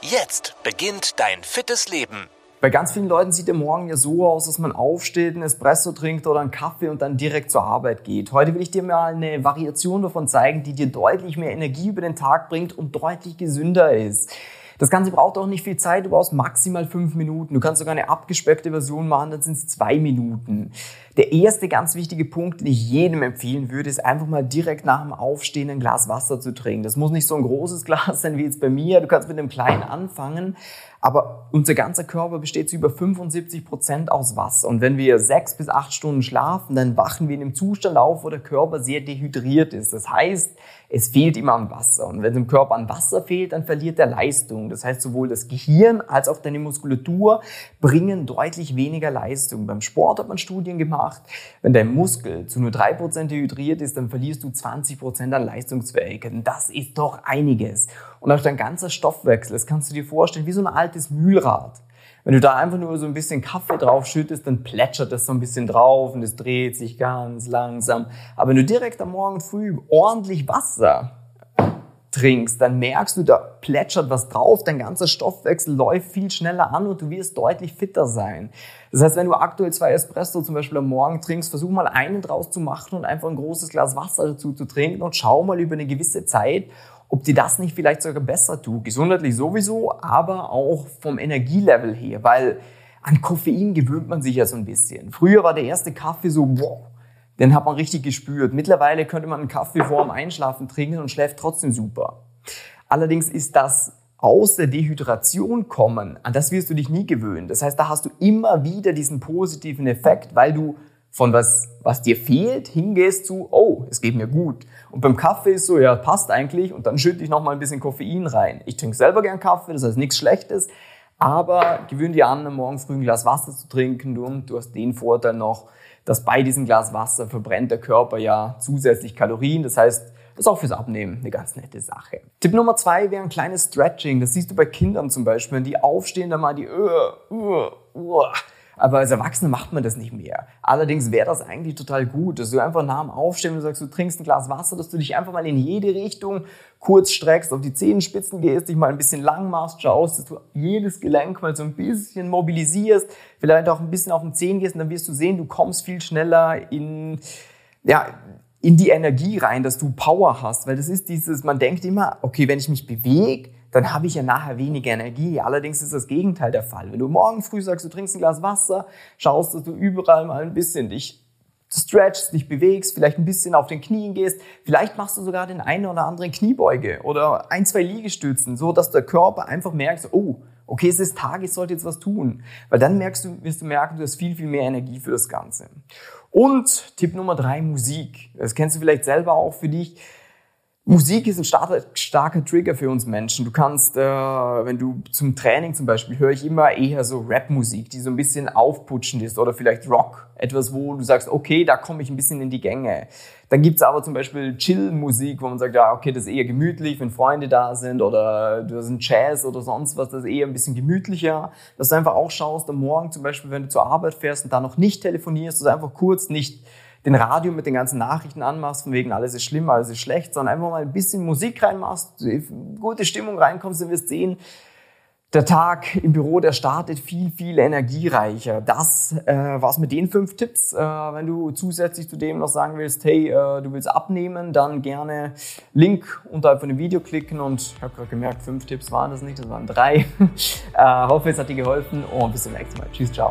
Jetzt beginnt dein fittes Leben. Bei ganz vielen Leuten sieht der Morgen ja so aus, dass man aufsteht, einen Espresso trinkt oder einen Kaffee und dann direkt zur Arbeit geht. Heute will ich dir mal eine Variation davon zeigen, die dir deutlich mehr Energie über den Tag bringt und deutlich gesünder ist. Das Ganze braucht auch nicht viel Zeit, du brauchst maximal fünf Minuten. Du kannst sogar eine abgespeckte Version machen, dann sind es zwei Minuten. Der erste ganz wichtige Punkt, den ich jedem empfehlen würde, ist einfach mal direkt nach dem Aufstehen ein Glas Wasser zu trinken. Das muss nicht so ein großes Glas sein wie jetzt bei mir. Du kannst mit einem kleinen anfangen. Aber unser ganzer Körper besteht zu über 75 Prozent aus Wasser. Und wenn wir sechs bis acht Stunden schlafen, dann wachen wir in einem Zustand auf, wo der Körper sehr dehydriert ist. Das heißt, es fehlt immer an Wasser. Und wenn dem Körper an Wasser fehlt, dann verliert er Leistung. Das heißt, sowohl das Gehirn als auch deine Muskulatur bringen deutlich weniger Leistung. Beim Sport hat man Studien gemacht. Wenn dein Muskel zu nur drei Prozent dehydriert ist, dann verlierst du 20 Prozent an Leistungsfähigkeit. Das ist doch einiges. Und auch dein ganzer Stoffwechsel, das kannst du dir vorstellen, wie so ein altes Mühlrad. Wenn du da einfach nur so ein bisschen Kaffee drauf schüttest, dann plätschert das so ein bisschen drauf und es dreht sich ganz langsam. Aber wenn du direkt am Morgen früh ordentlich Wasser trinkst, dann merkst du, da plätschert was drauf, dein ganzer Stoffwechsel läuft viel schneller an und du wirst deutlich fitter sein. Das heißt, wenn du aktuell zwei Espresso zum Beispiel am Morgen trinkst, versuch mal einen draus zu machen und einfach ein großes Glas Wasser dazu zu trinken und schau mal über eine gewisse Zeit, ob dir das nicht vielleicht sogar besser tut. Gesundheitlich sowieso, aber auch vom Energielevel her, weil an Koffein gewöhnt man sich ja so ein bisschen. Früher war der erste Kaffee so, wow, den hat man richtig gespürt. Mittlerweile könnte man einen Kaffee vor dem Einschlafen trinken und schläft trotzdem super. Allerdings ist das aus der Dehydration kommen, an das wirst du dich nie gewöhnen. Das heißt, da hast du immer wieder diesen positiven Effekt, weil du von was, was dir fehlt, hingehst zu, oh, es geht mir gut. Und beim Kaffee ist so, ja, passt eigentlich und dann schütte ich noch mal ein bisschen Koffein rein. Ich trinke selber gern Kaffee, das heißt nichts Schlechtes, aber gewöhn dir an, morgen früh ein Glas Wasser zu trinken und du hast den Vorteil noch, dass bei diesem Glas Wasser verbrennt der Körper ja zusätzlich Kalorien. Das heißt, das ist auch fürs Abnehmen eine ganz nette Sache. Tipp Nummer zwei wäre ein kleines Stretching. Das siehst du bei Kindern zum Beispiel, wenn die aufstehen, dann mal die uh, uh, uh, aber als Erwachsener macht man das nicht mehr. Allerdings wäre das eigentlich total gut, dass du einfach nach dem Aufstehen und sagst, du trinkst ein Glas Wasser, dass du dich einfach mal in jede Richtung kurz streckst, auf die Zehenspitzen gehst, dich mal ein bisschen lang machst, schaust, dass du jedes Gelenk mal so ein bisschen mobilisierst, vielleicht auch ein bisschen auf den Zehen gehst und dann wirst du sehen, du kommst viel schneller in, ja, in die Energie rein, dass du Power hast, weil das ist dieses, man denkt immer, okay, wenn ich mich bewege, dann habe ich ja nachher weniger Energie. Allerdings ist das Gegenteil der Fall. Wenn du morgen früh sagst, du trinkst ein Glas Wasser, schaust, dass du überall mal ein bisschen dich stretchst, dich bewegst, vielleicht ein bisschen auf den Knien gehst, vielleicht machst du sogar den einen oder anderen Kniebeuge oder ein, zwei Liegestützen, so dass der Körper einfach merkt, oh, okay, es ist Tag, ich sollte jetzt was tun. Weil dann merkst du, wirst du merken, du hast viel, viel mehr Energie für das Ganze. Und Tipp Nummer drei, Musik. Das kennst du vielleicht selber auch für dich. Musik ist ein starker, starker Trigger für uns Menschen. Du kannst, äh, wenn du zum Training zum Beispiel, höre ich immer eher so Rap-Musik, die so ein bisschen aufputschend ist oder vielleicht Rock. Etwas, wo du sagst, okay, da komme ich ein bisschen in die Gänge. Dann gibt's aber zum Beispiel Chill-Musik, wo man sagt, ja, okay, das ist eher gemütlich, wenn Freunde da sind oder du hast einen Jazz oder sonst was, das ist eher ein bisschen gemütlicher. Dass du einfach auch schaust, am Morgen zum Beispiel, wenn du zur Arbeit fährst und da noch nicht telefonierst, dass du einfach kurz nicht den Radio mit den ganzen Nachrichten anmachst, von wegen alles ist schlimm, alles ist schlecht, sondern einfach mal ein bisschen Musik reinmachst, gute Stimmung reinkommst, dann wirst sehen, der Tag im Büro, der startet viel, viel energiereicher. Das äh, war's mit den fünf Tipps. Äh, wenn du zusätzlich zu dem noch sagen willst, hey, äh, du willst abnehmen, dann gerne Link unterhalb von dem Video klicken und ich habe gerade gemerkt, fünf Tipps waren das nicht, das waren drei. äh, hoffe, es hat dir geholfen und bis zum nächsten Mal. Tschüss, ciao.